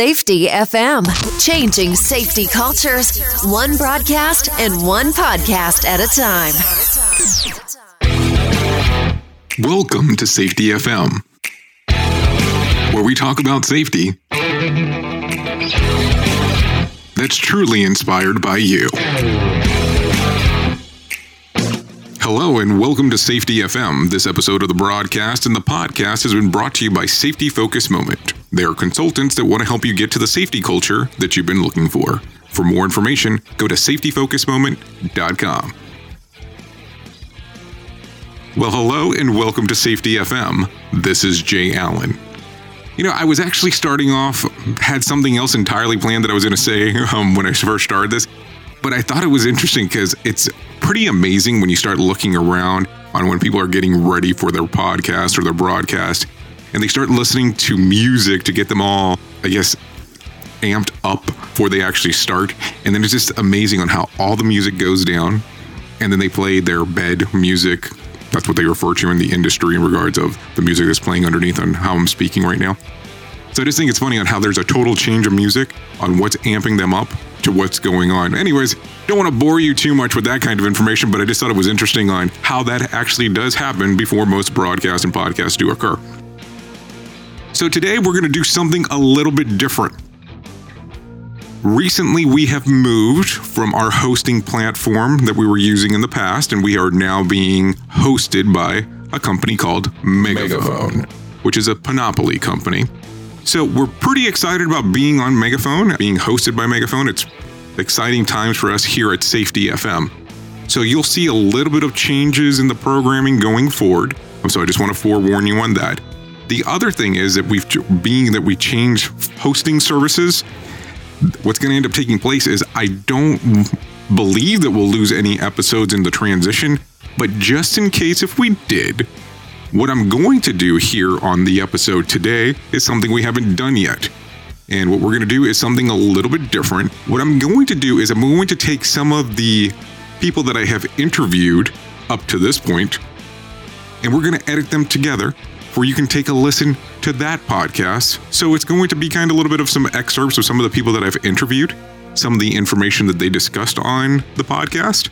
Safety FM, changing safety cultures, one broadcast and one podcast at a time. Welcome to Safety FM, where we talk about safety that's truly inspired by you. Hello and welcome to Safety FM. This episode of the broadcast and the podcast has been brought to you by Safety Focus Moment. They are consultants that want to help you get to the safety culture that you've been looking for. For more information, go to safetyfocusmoment.com. Well, hello and welcome to Safety FM. This is Jay Allen. You know, I was actually starting off, had something else entirely planned that I was going to say um, when I first started this, but I thought it was interesting because it's pretty amazing when you start looking around on when people are getting ready for their podcast or their broadcast and they start listening to music to get them all, I guess, amped up before they actually start. And then it's just amazing on how all the music goes down and then they play their bed music. That's what they refer to in the industry in regards of the music that's playing underneath on how I'm speaking right now. So I just think it's funny on how there's a total change of music on what's amping them up to what's going on. Anyways, don't want to bore you too much with that kind of information, but I just thought it was interesting on how that actually does happen before most broadcasts and podcasts do occur. So today we're going to do something a little bit different. Recently, we have moved from our hosting platform that we were using in the past, and we are now being hosted by a company called Megaphone, Megaphone. which is a Panoply company. So we're pretty excited about being on Megaphone, being hosted by Megaphone. It's exciting times for us here at Safety FM. So you'll see a little bit of changes in the programming going forward. So I just want to forewarn you on that. The other thing is that we've being that we change hosting services, what's going to end up taking place is I don't believe that we'll lose any episodes in the transition, but just in case if we did, what I'm going to do here on the episode today is something we haven't done yet. And what we're going to do is something a little bit different. What I'm going to do is I'm going to take some of the people that I have interviewed up to this point, and we're going to edit them together where you can take a listen to that podcast. So it's going to be kind of a little bit of some excerpts of some of the people that I've interviewed, some of the information that they discussed on the podcast.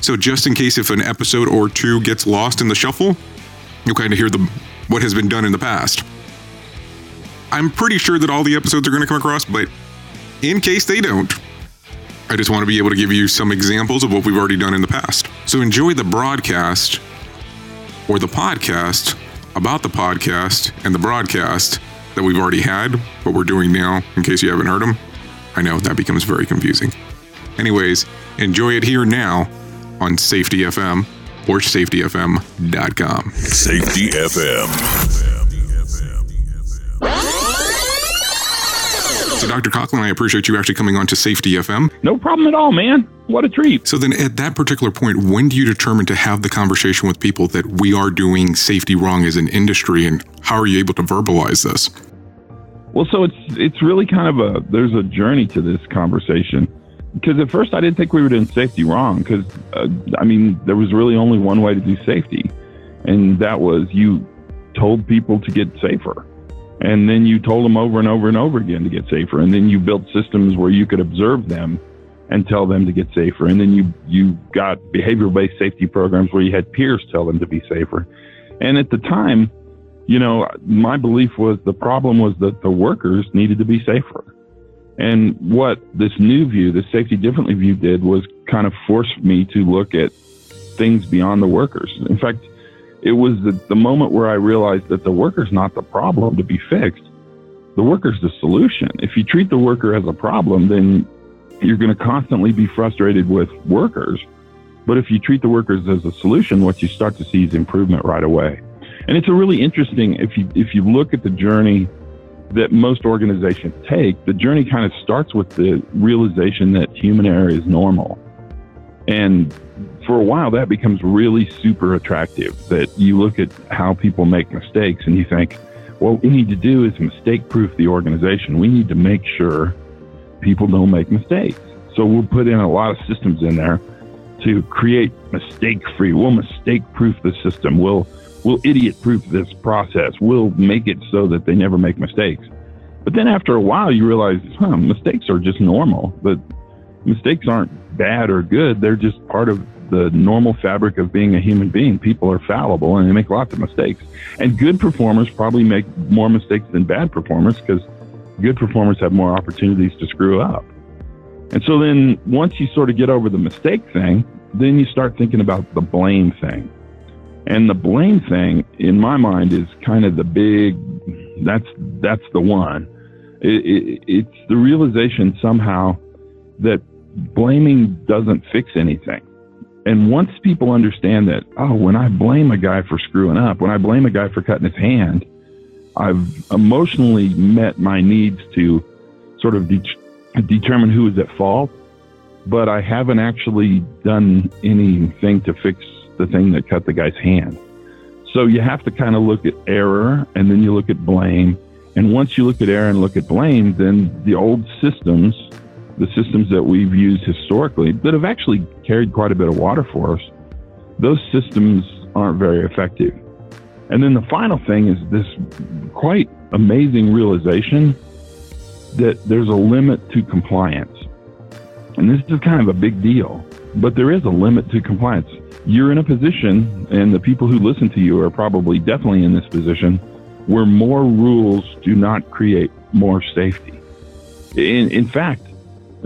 So just in case if an episode or two gets lost in the shuffle, you'll kind of hear the what has been done in the past. I'm pretty sure that all the episodes are going to come across, but in case they don't, I just want to be able to give you some examples of what we've already done in the past. So enjoy the broadcast or the podcast about the podcast and the broadcast that we've already had, what we're doing now, in case you haven't heard them. I know that becomes very confusing. Anyways, enjoy it here now on Safety FM or safetyfm.com. Safety FM. So, Dr. Conklin, I appreciate you actually coming on to Safety FM. No problem at all, man. What a treat. So, then at that particular point, when do you determine to have the conversation with people that we are doing safety wrong as an industry, and how are you able to verbalize this? Well, so it's it's really kind of a there's a journey to this conversation because at first I didn't think we were doing safety wrong because uh, I mean there was really only one way to do safety, and that was you told people to get safer, and then you told them over and over and over again to get safer, and then you built systems where you could observe them and tell them to get safer, and then you you got behavioral based safety programs where you had peers tell them to be safer, and at the time. You know, my belief was the problem was that the workers needed to be safer and what this new view, the safety differently view did was kind of force me to look at things beyond the workers. In fact, it was the, the moment where I realized that the worker's not the problem to be fixed. The worker's the solution. If you treat the worker as a problem, then you're going to constantly be frustrated with workers. But if you treat the workers as a solution, what you start to see is improvement right away. And it's a really interesting, if you, if you look at the journey that most organizations take, the journey kind of starts with the realization that human error is normal. And for a while, that becomes really super attractive that you look at how people make mistakes and you think, what we need to do is mistake proof the organization. We need to make sure people don't make mistakes. So we'll put in a lot of systems in there to create mistake free. We'll mistake proof the system. We'll we'll idiot proof this process. We'll make it so that they never make mistakes. But then after a while, you realize, huh, mistakes are just normal. But mistakes aren't bad or good. They're just part of the normal fabric of being a human being. People are fallible and they make lots of mistakes. And good performers probably make more mistakes than bad performers because good performers have more opportunities to screw up. And so then once you sort of get over the mistake thing, then you start thinking about the blame thing. And the blame thing, in my mind, is kind of the big. That's that's the one. It, it, it's the realization somehow that blaming doesn't fix anything. And once people understand that, oh, when I blame a guy for screwing up, when I blame a guy for cutting his hand, I've emotionally met my needs to sort of de- determine who is at fault, but I haven't actually done anything to fix the thing that cut the guy's hand. So you have to kind of look at error and then you look at blame. And once you look at error and look at blame, then the old systems, the systems that we've used historically that have actually carried quite a bit of water for us, those systems aren't very effective. And then the final thing is this quite amazing realization that there's a limit to compliance. And this is kind of a big deal, but there is a limit to compliance you're in a position, and the people who listen to you are probably definitely in this position, where more rules do not create more safety. In, in fact,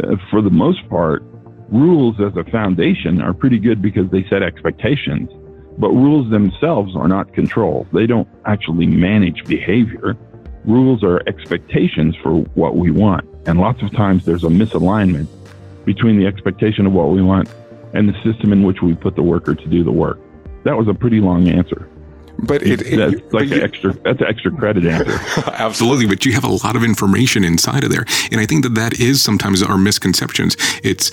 uh, for the most part, rules as a foundation are pretty good because they set expectations, but rules themselves are not control. They don't actually manage behavior. Rules are expectations for what we want. And lots of times there's a misalignment between the expectation of what we want and the system in which we put the worker to do the work. That was a pretty long answer. But it, it that's like an extra that's an extra credit answer. Absolutely, but you have a lot of information inside of there, and I think that that is sometimes our misconceptions. It's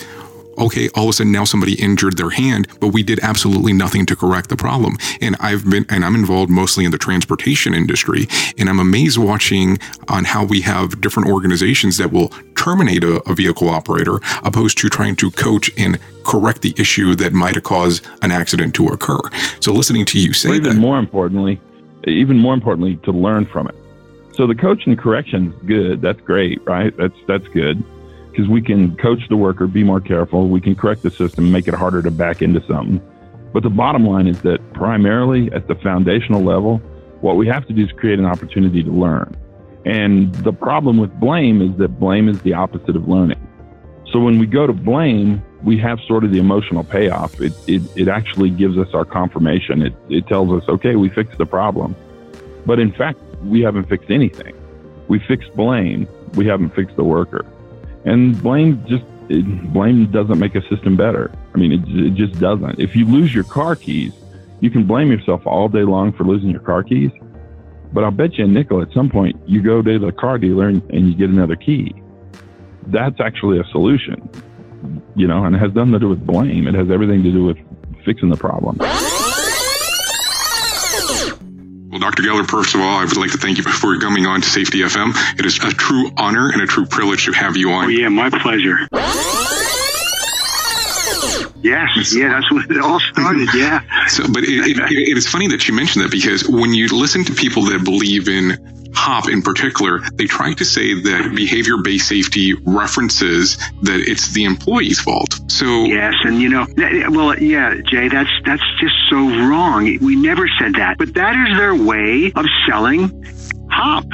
okay, all of a sudden now somebody injured their hand, but we did absolutely nothing to correct the problem. And I've been, and I'm involved mostly in the transportation industry, and I'm amazed watching on how we have different organizations that will terminate a, a vehicle operator opposed to trying to coach and correct the issue that might have caused an accident to occur. So listening to you say even that, more importantly, even more importantly, to learn from it. So the coach and correction good. That's great, right? That's that's good because we can coach the worker, be more careful. We can correct the system, make it harder to back into something. But the bottom line is that primarily at the foundational level, what we have to do is create an opportunity to learn. And the problem with blame is that blame is the opposite of learning. So when we go to blame, we have sort of the emotional payoff. It, it, it actually gives us our confirmation. It, it tells us, okay, we fixed the problem. But in fact, we haven't fixed anything. We fixed blame. We haven't fixed the worker. And blame just it, blame doesn't make a system better. I mean, it, it just doesn't. If you lose your car keys, you can blame yourself all day long for losing your car keys. But I'll bet you a nickel at some point you go to the car dealer and, and you get another key. That's actually a solution, you know, and it has nothing to do with blame. It has everything to do with fixing the problem. Well, Dr. Geller, first of all, I would like to thank you for coming on to Safety FM. It is a true honor and a true privilege to have you on. Oh, yeah, my pleasure. Yes, yeah, that's when it all started. Yeah. So, but it, it, it is funny that you mentioned that because when you listen to people that believe in HOP in particular, they try to say that behavior based safety references that it's the employee's fault. So yes, and you know, well, yeah, Jay, that's that's just so wrong. We never said that, but that is their way of selling HOP.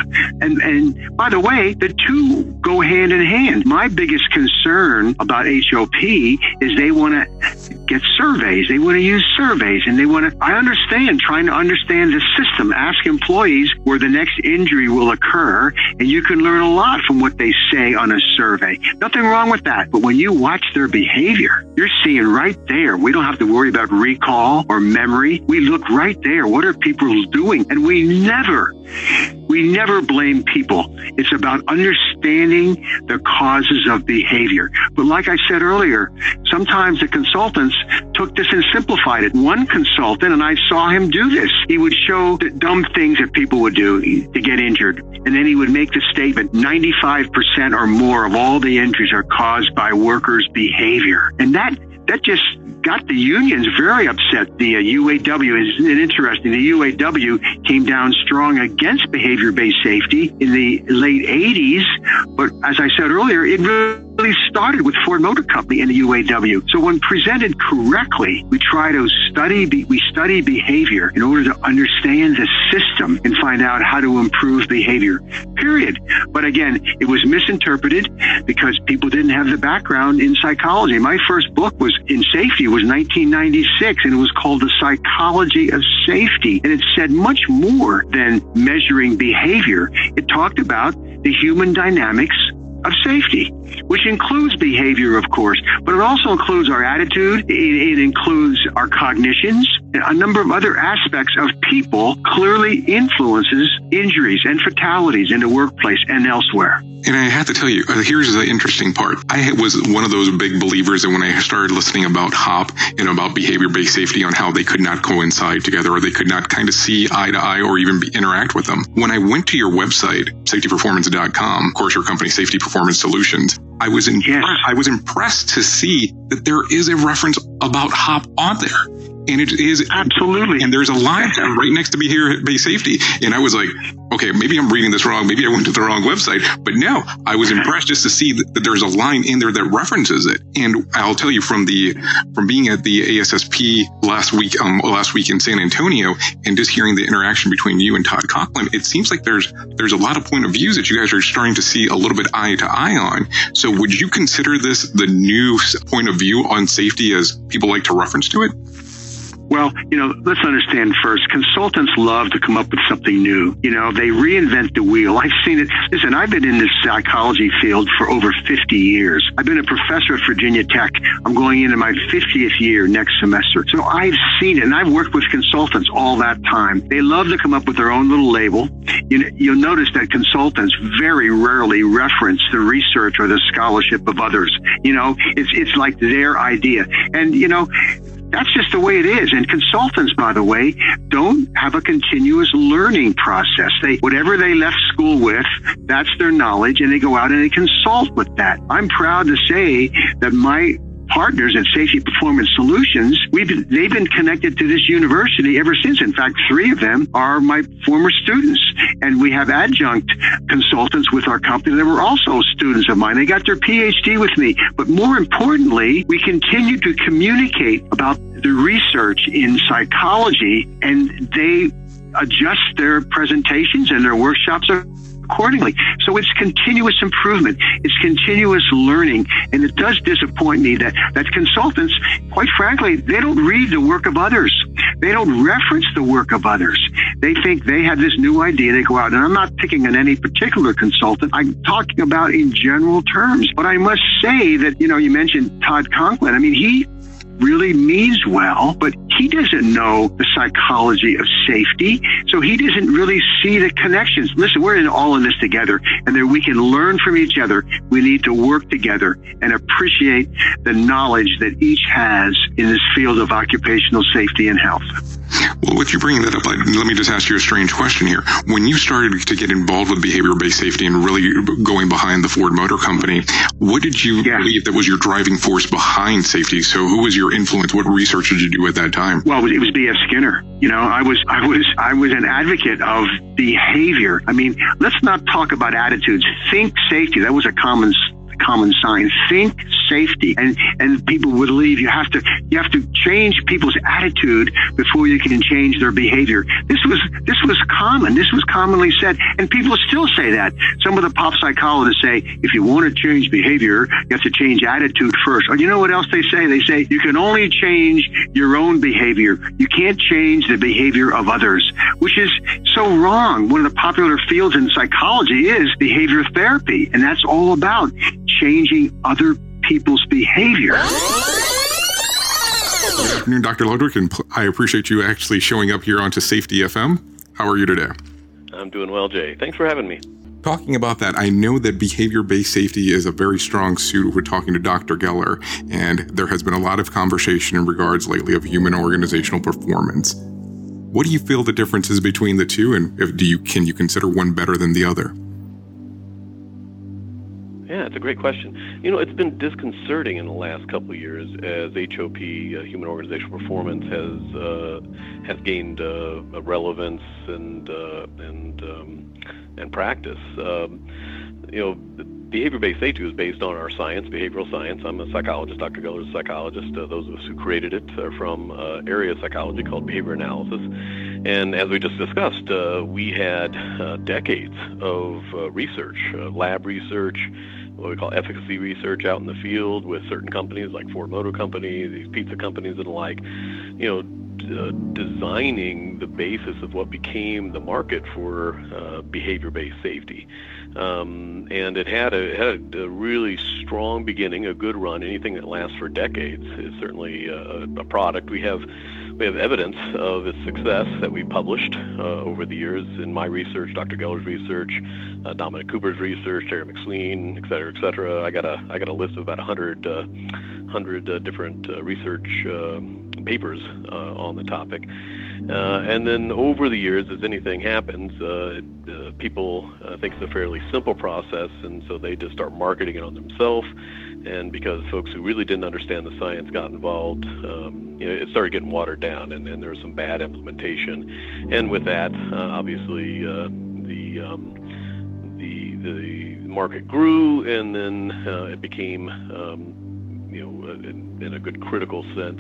And and by the way, the two go hand in hand. My biggest concern about HOP is they want to get surveys. They want to use surveys and they want to I understand trying to understand the system. Ask employees where the next injury will occur and you can learn a lot from what they say on a survey. Nothing wrong with that. But when you watch their behavior, you're seeing right there. We don't have to worry about recall or memory. We look right there. What are people doing? And we never we never blame people. It's about understanding the causes of behavior. But like I said earlier, sometimes the consultants took this and simplified it. One consultant, and I saw him do this, he would show the dumb things that people would do to get injured. And then he would make the statement 95% or more of all the injuries are caused by workers' behavior. And that, that just got the unions very upset. The uh, UAW, isn't interesting? The UAW came down strong against behavior based safety in the late 80s. But as I said earlier, it really started with Ford Motor Company and the UAW. So when presented correctly, we try to study, we study behavior in order to understand the system and find out how to improve behavior, period. But again, it was misinterpreted because people didn't have the background in psychology. My first book was in safety was 1996 and it was called The Psychology of Safety. And it said much more than measuring behavior. It talked about the human dynamics of safety, which includes behavior, of course, but it also includes our attitude. It, it, includes our cognitions. A number of other aspects of people clearly influences injuries and fatalities in the workplace and elsewhere. And I have to tell you, uh, here's the interesting part. I was one of those big believers that when I started listening about HOP and about behavior based safety on how they could not coincide together or they could not kind of see eye to eye or even interact with them. When I went to your website, safetyperformance.com, of course, your company, Safety Performance Solutions, I was, in, yes. I was impressed to see that there is a reference about HOP on there and it is absolutely. And there's a line right next to behavior based safety, and I was like, okay, maybe I'm reading this wrong. Maybe I went to the wrong website. But no, I was impressed just to see that, there's a line in there that references it. And I'll tell you from the from being at the ASSP last week, um, last week in San Antonio, and just hearing the interaction between you and Todd Conklin, it seems like there's there's a lot of point of views that you guys are starting to see a little bit eye to eye on. So would you consider this the new point of view on safety as people like to reference to it? Well, you know, let's understand first, consultants love to come up with something new. You know, they reinvent the wheel. I've seen it. Listen, I've been in this psychology field for over 50 years. I've been a professor at Virginia Tech. I'm going into my 50th year next semester. So I've seen it and I've worked with consultants all that time. They love to come up with their own little label. You know, you'll notice that consultants very rarely reference the research or the scholarship of others. You know, it's, it's like their idea. And, you know, that's just the way it is. And consultants, by the way, don't have a continuous learning process. They, whatever they left school with, that's their knowledge and they go out and they consult with that. I'm proud to say that my partners at Safety Performance Solutions, we've been, they've been connected to this university ever since. In fact, three of them are my former students. And we have adjunct consultants with our company that were also students of mine. They got their PhD with me. But more importantly, we continue to communicate about the research in psychology and they adjust their presentations and their workshops accordingly. So it's continuous improvement. It's continuous learning. And it does disappoint me that, that consultants, quite frankly, they don't read the work of others. They don't reference the work of others. They think they have this new idea. They go out, and I'm not picking on any particular consultant. I'm talking about in general terms. But I must say that, you know, you mentioned Todd Conklin. I mean, he really means well, but he doesn't know the psychology of safety. So he doesn't really see the connections. Listen, we're in all in this together and that we can learn from each other. We need to work together and appreciate the knowledge that each has in this field of occupational safety and health. Well, with you bringing that up, let me just ask you a strange question here. When you started to get involved with behavior based safety and really going behind the Ford Motor Company, what did you yeah. believe that was your driving force behind safety? So, who was your influence? What research did you do at that time? Well, it was B.F. Skinner. You know, I was, I was, I was an advocate of behavior. I mean, let's not talk about attitudes. Think safety. That was a common common sign. Think safety, and and people would leave. You have to you have to change people's attitude before you can change their behavior. This was this was common. This was commonly said, and people still say that. Some of the pop psychologists say if you want to change behavior, you have to change attitude first. Or you know what else they say? They say you can only change your own behavior. You can't change the behavior of others, which is so wrong. One of the popular fields in psychology is behavior therapy, and that's all about changing other people's behavior. Good afternoon, Dr. Ludwig, and I appreciate you actually showing up here onto Safety FM. How are you today? I'm doing well, Jay. Thanks for having me. Talking about that, I know that behavior based safety is a very strong suit. We're talking to Dr. Geller, and there has been a lot of conversation in regards lately of human organizational performance. What do you feel the differences between the two, and if, do you can you consider one better than the other? Yeah, it's a great question. You know, it's been disconcerting in the last couple of years as HOP, uh, Human Organizational Performance, has uh, has gained uh, relevance and uh, and um, and practice. Um, you know, behavior-based safety is based on our science, behavioral science. I'm a psychologist. Dr. Geller's a psychologist. Uh, those of us who created it are from uh, area psychology called behavior analysis. And as we just discussed, uh, we had uh, decades of uh, research, uh, lab research, what we call efficacy research out in the field with certain companies like Ford Motor Company, these pizza companies and the like, you know, uh, designing the basis of what became the market for uh, behavior-based safety. Um, and it had, a, had a, really strong beginning, a good run. Anything that lasts for decades is certainly uh, a product. We have we have evidence of its success that we published uh, over the years in my research, Dr. Geller's research, uh, Dominic Cooper's research, Terry McSween, et cetera, et cetera. I got a I got a list of about 100, uh, 100 uh, different uh, research uh, papers on the topic. and then over the years, as anything happens, people think it's a fairly simple process, and so they just start marketing it on themselves and because folks who really didn't understand the science got involved, um, you know, it started getting watered down, and, and there was some bad implementation. And with that, uh, obviously, uh, the um, the the market grew, and then uh, it became, um, you know, in, in, a good critical sense.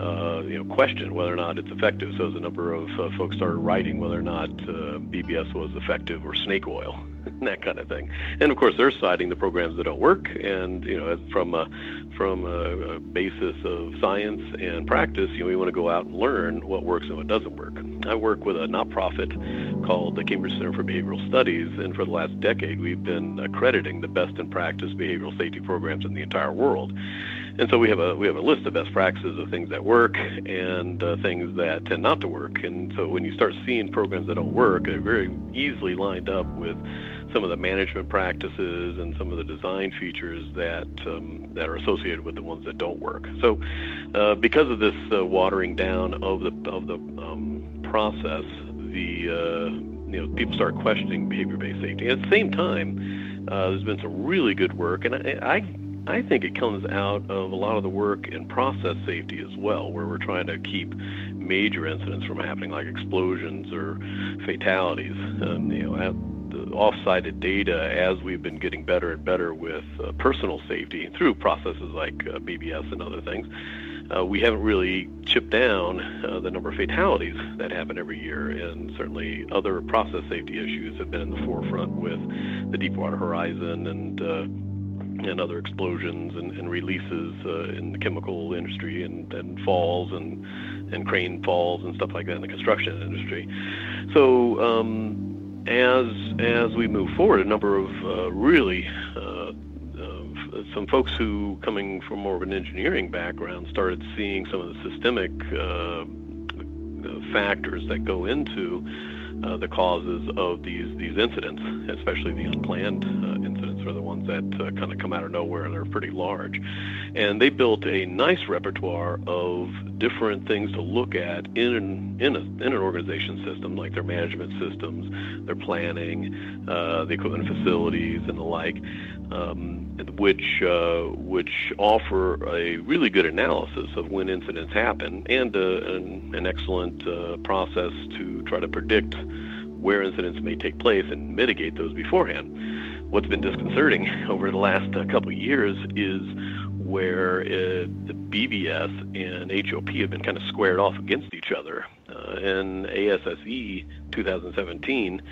Uh, you know, question whether or not it's effective. So as a number of uh, folks started writing whether or not uh, BBS was effective or snake oil. that kind of thing. And of course, they're citing the programs that don't work, and you know, from a, from a, basis of science and practice, you know, we want to go out and learn what works and what doesn't work. I work with a not-profit called the Cambridge Center for Behavioral Studies, and for the last decade, we've been accrediting the best in practice behavioral safety programs in the entire world. And so we have a we have a list of best practices of things that work and uh, things that tend not to work. And so when you start seeing programs that don't work, they're very easily lined up with some of the management practices and some of the design features that um, that are associated with the ones that don't work. So, uh, because of this uh, watering down of the of the um, process, the uh, you know people start questioning behavior-based safety. At the same time, uh, there's been some really good work, and I, I I think it comes out of a lot of the work in process safety as well, where we're trying to keep major incidents from happening, like explosions or fatalities. Um, you know, the off-cited data as we've been getting better and better with uh, personal safety through processes like uh, BBS and other things. Uh, we haven't really chipped down uh, the number of fatalities that happen every year, and certainly other process safety issues have been in the forefront with the Deepwater Horizon and uh, and other explosions and, and releases uh, in the chemical industry and, and falls and and crane falls and stuff like that in the construction industry. So um, as as we move forward, a number of uh, really uh, some folks who, coming from more of an engineering background, started seeing some of the systemic uh, factors that go into uh, the causes of these these incidents, especially the unplanned ones that uh, kind of come out of nowhere and are pretty large. And they built a nice repertoire of different things to look at in an, in, a, in an organization system, like their management systems, their planning, uh, the equipment facilities, and the like. Um, which uh, which offer a really good analysis of when incidents happen and uh, an, an, excellent uh, process to try to predict where incidents may take place and mitigate those beforehand. What's been disconcerting over the last uh, couple of years is where uh, the BBS and HOP have been kind of squared off against each other. Uh, in ASSE 2017,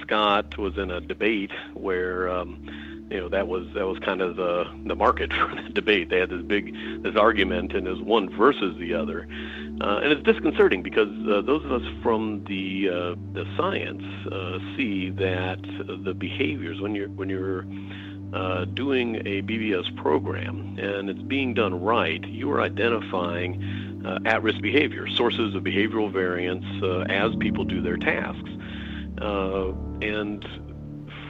Scott was in a debate where um, you know that was that was kind of the the market for the debate. They had this big this argument, and was one versus the other, uh, and it's disconcerting because uh, those of us from the uh, the science uh, see that the behaviors when you're when you're uh, doing a BBS program and it's being done right, you are identifying uh, at-risk behavior, sources of behavioral variance as people do their tasks, and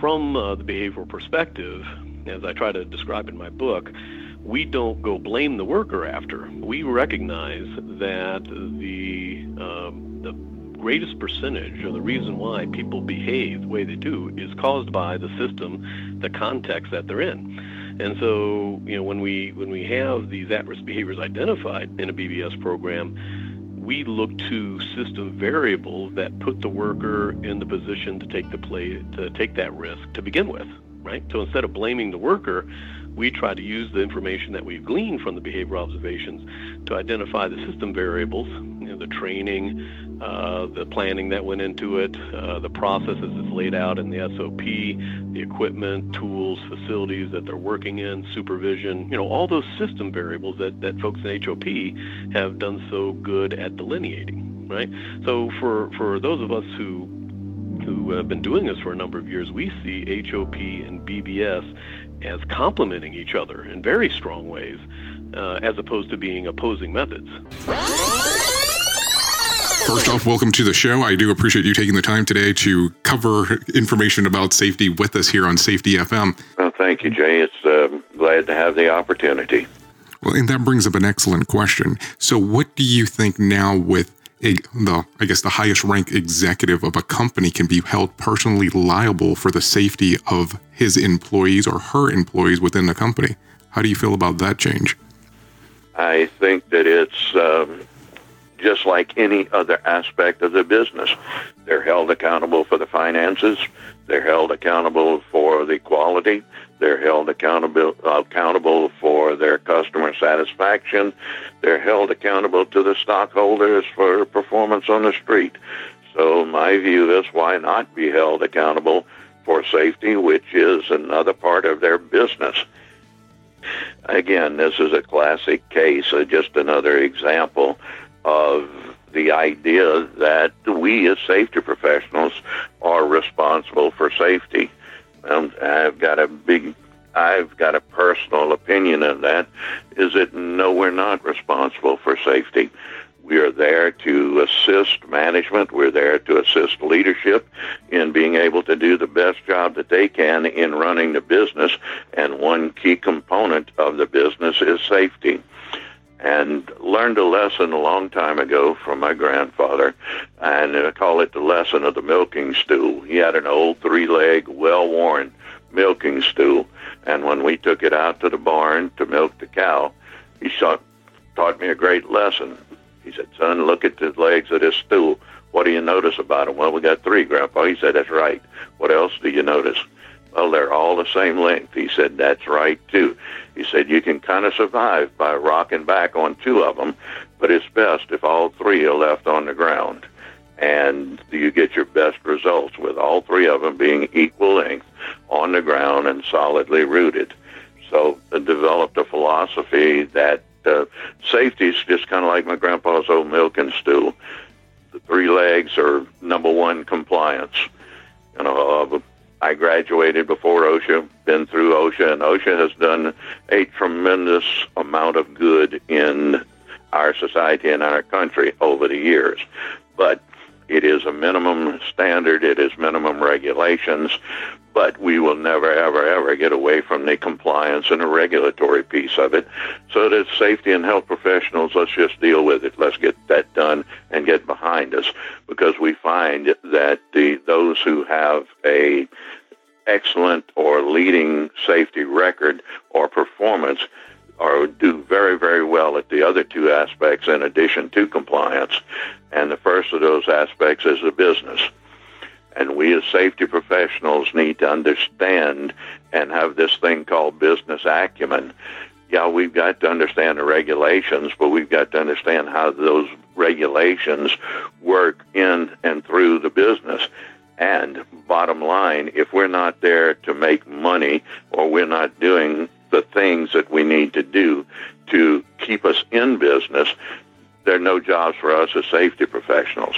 from uh, the behavioral perspective, as I try to describe in my book, we don't go blame the worker after. We recognize that the, um, the greatest percentage of the reason why people behave the way they do is caused by the system, the context that they're in. And so, you know, when we when we have these at-risk behaviors identified in a BBS program, we look to system variables that put the worker in the position to take the play to take that risk to begin with, right? So instead of blaming the worker, we try to use the information that we've gleaned from the behavioral observations to identify the system variables, you know, the training, uh, the planning that went into it, uh, the processes that's laid out in the SOP, the equipment, tools, facilities that they're working in, supervision, you know, all those system variables that, that folks in HOP have done so good at delineating, right? So for, for those of us who who have been doing this for a number of years, we see HOP and BBS as complementing each other in very strong ways, uh, as opposed to being opposing methods. First off, welcome to the show. I do appreciate you taking the time today to cover information about safety with us here on Safety FM. Well, thank you, Jay. It's uh, glad to have the opportunity. Well, and that brings up an excellent question. So, what do you think now with a, the, I guess, the highest rank executive of a company can be held personally liable for the safety of his employees or her employees within the company? How do you feel about that change? I think that it's um, just like any other aspect of the business. They're held accountable for the finances. They're held accountable for the quality. They're held accountable accountable for their customer satisfaction. They're held accountable to the stockholders for performance on the street. So my view is why not be held accountable for safety, which is another part of their business. Again, this is a classic case, uh, just another example of the idea that we as safety professionals are responsible for safety. And I've got a big, I've got a personal opinion of that, is that no, we're not responsible for safety. We are there to assist management. We're there to assist leadership in being able to do the best job that they can in running the business. And one key component of the business is safety and learned a lesson a long time ago from my grandfather, and I call it the lesson of the milking stool. He had an old three-leg, well-worn milking stool, and when we took it out to the barn to milk the cow, he saw, taught me a great lesson. He said, "Son, look at the legs of this stool. What do you notice about them?" Well, we got three, Grandpa. He said, "That's right. What else do you notice?" Well, they're all the same length. He said, That's right, too. He said, You can kind of survive by rocking back on two of them, but it's best if all three are left on the ground. And you get your best results with all three of them being equal length on the ground and solidly rooted. So I developed a philosophy that uh, safety is just kind of like my grandpa's old milk and stew. The three legs are number one compliance. You know, uh, I graduated before OSHA, been through OSHA, and OSHA has done a tremendous amount of good in our society and our country over the years. But it is a minimum standard, it is minimum regulations, but we will never, ever, ever get away from the compliance and the regulatory piece of it. So that safety and health professionals, let's just deal with it. Let's get that done and get behind us because we find that the those who have a excellent or leading safety record or performance or do very, very well at the other two aspects in addition to compliance. And the first of those aspects is the business. And we as safety professionals need to understand and have this thing called business acumen. Yeah, we've got to understand the regulations, but we've got to understand how those regulations work in and through the business. And bottom line, if we're not there to make money or we're not doing the things that we need to do to keep us in business, there are no jobs for us as safety professionals.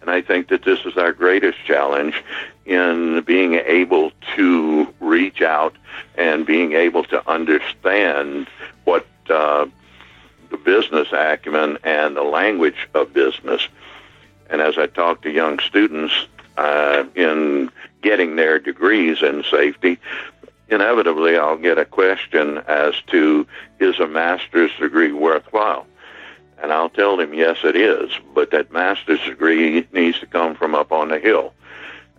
And I think that this is our greatest challenge in being able to reach out and being able to understand what uh, the business acumen and the language of business. And as I talk to young students uh, in getting their degrees in safety, inevitably I'll get a question as to is a master's degree worthwhile? And I'll tell them, yes, it is, but that master's degree needs to come from up on the hill.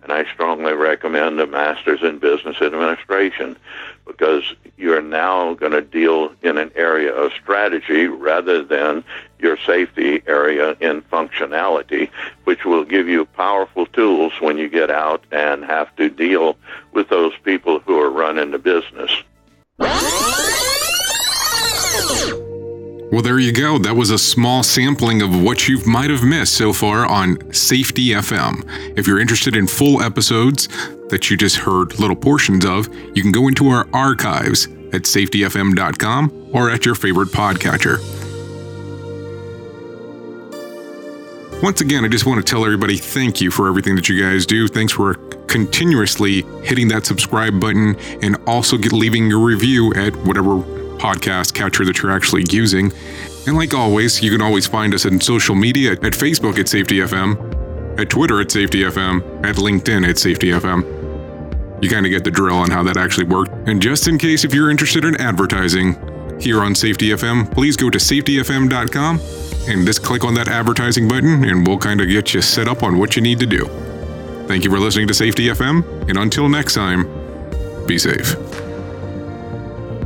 And I strongly recommend a master's in business administration because you're now going to deal in an area of strategy rather than your safety area in functionality, which will give you powerful tools when you get out and have to deal with those people who are running the business. Well, there you go. That was a small sampling of what you might have missed so far on Safety FM. If you're interested in full episodes that you just heard little portions of, you can go into our archives at safetyfm.com or at your favorite podcatcher. Once again, I just want to tell everybody thank you for everything that you guys do. Thanks for continuously hitting that subscribe button and also get leaving your review at whatever podcast catcher that you're actually using. And like always, you can always find us on social media at Facebook at Safety FM, at Twitter at Safety FM, at LinkedIn at Safety FM. You kind of get the drill on how that actually worked. And just in case if you're interested in advertising here on Safety FM, please go to safetyfm.com and just click on that advertising button and we'll kind of get you set up on what you need to do. Thank you for listening to Safety FM, and until next time, be safe.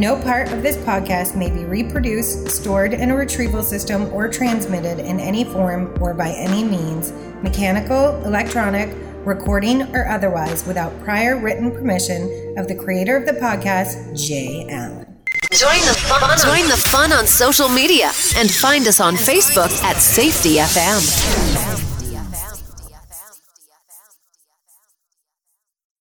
No part of this podcast may be reproduced, stored in a retrieval system, or transmitted in any form or by any means, mechanical, electronic, recording, or otherwise, without prior written permission of the creator of the podcast, Jay Allen. Join the fun. Join the fun on social media and find us on Facebook at Safety FM.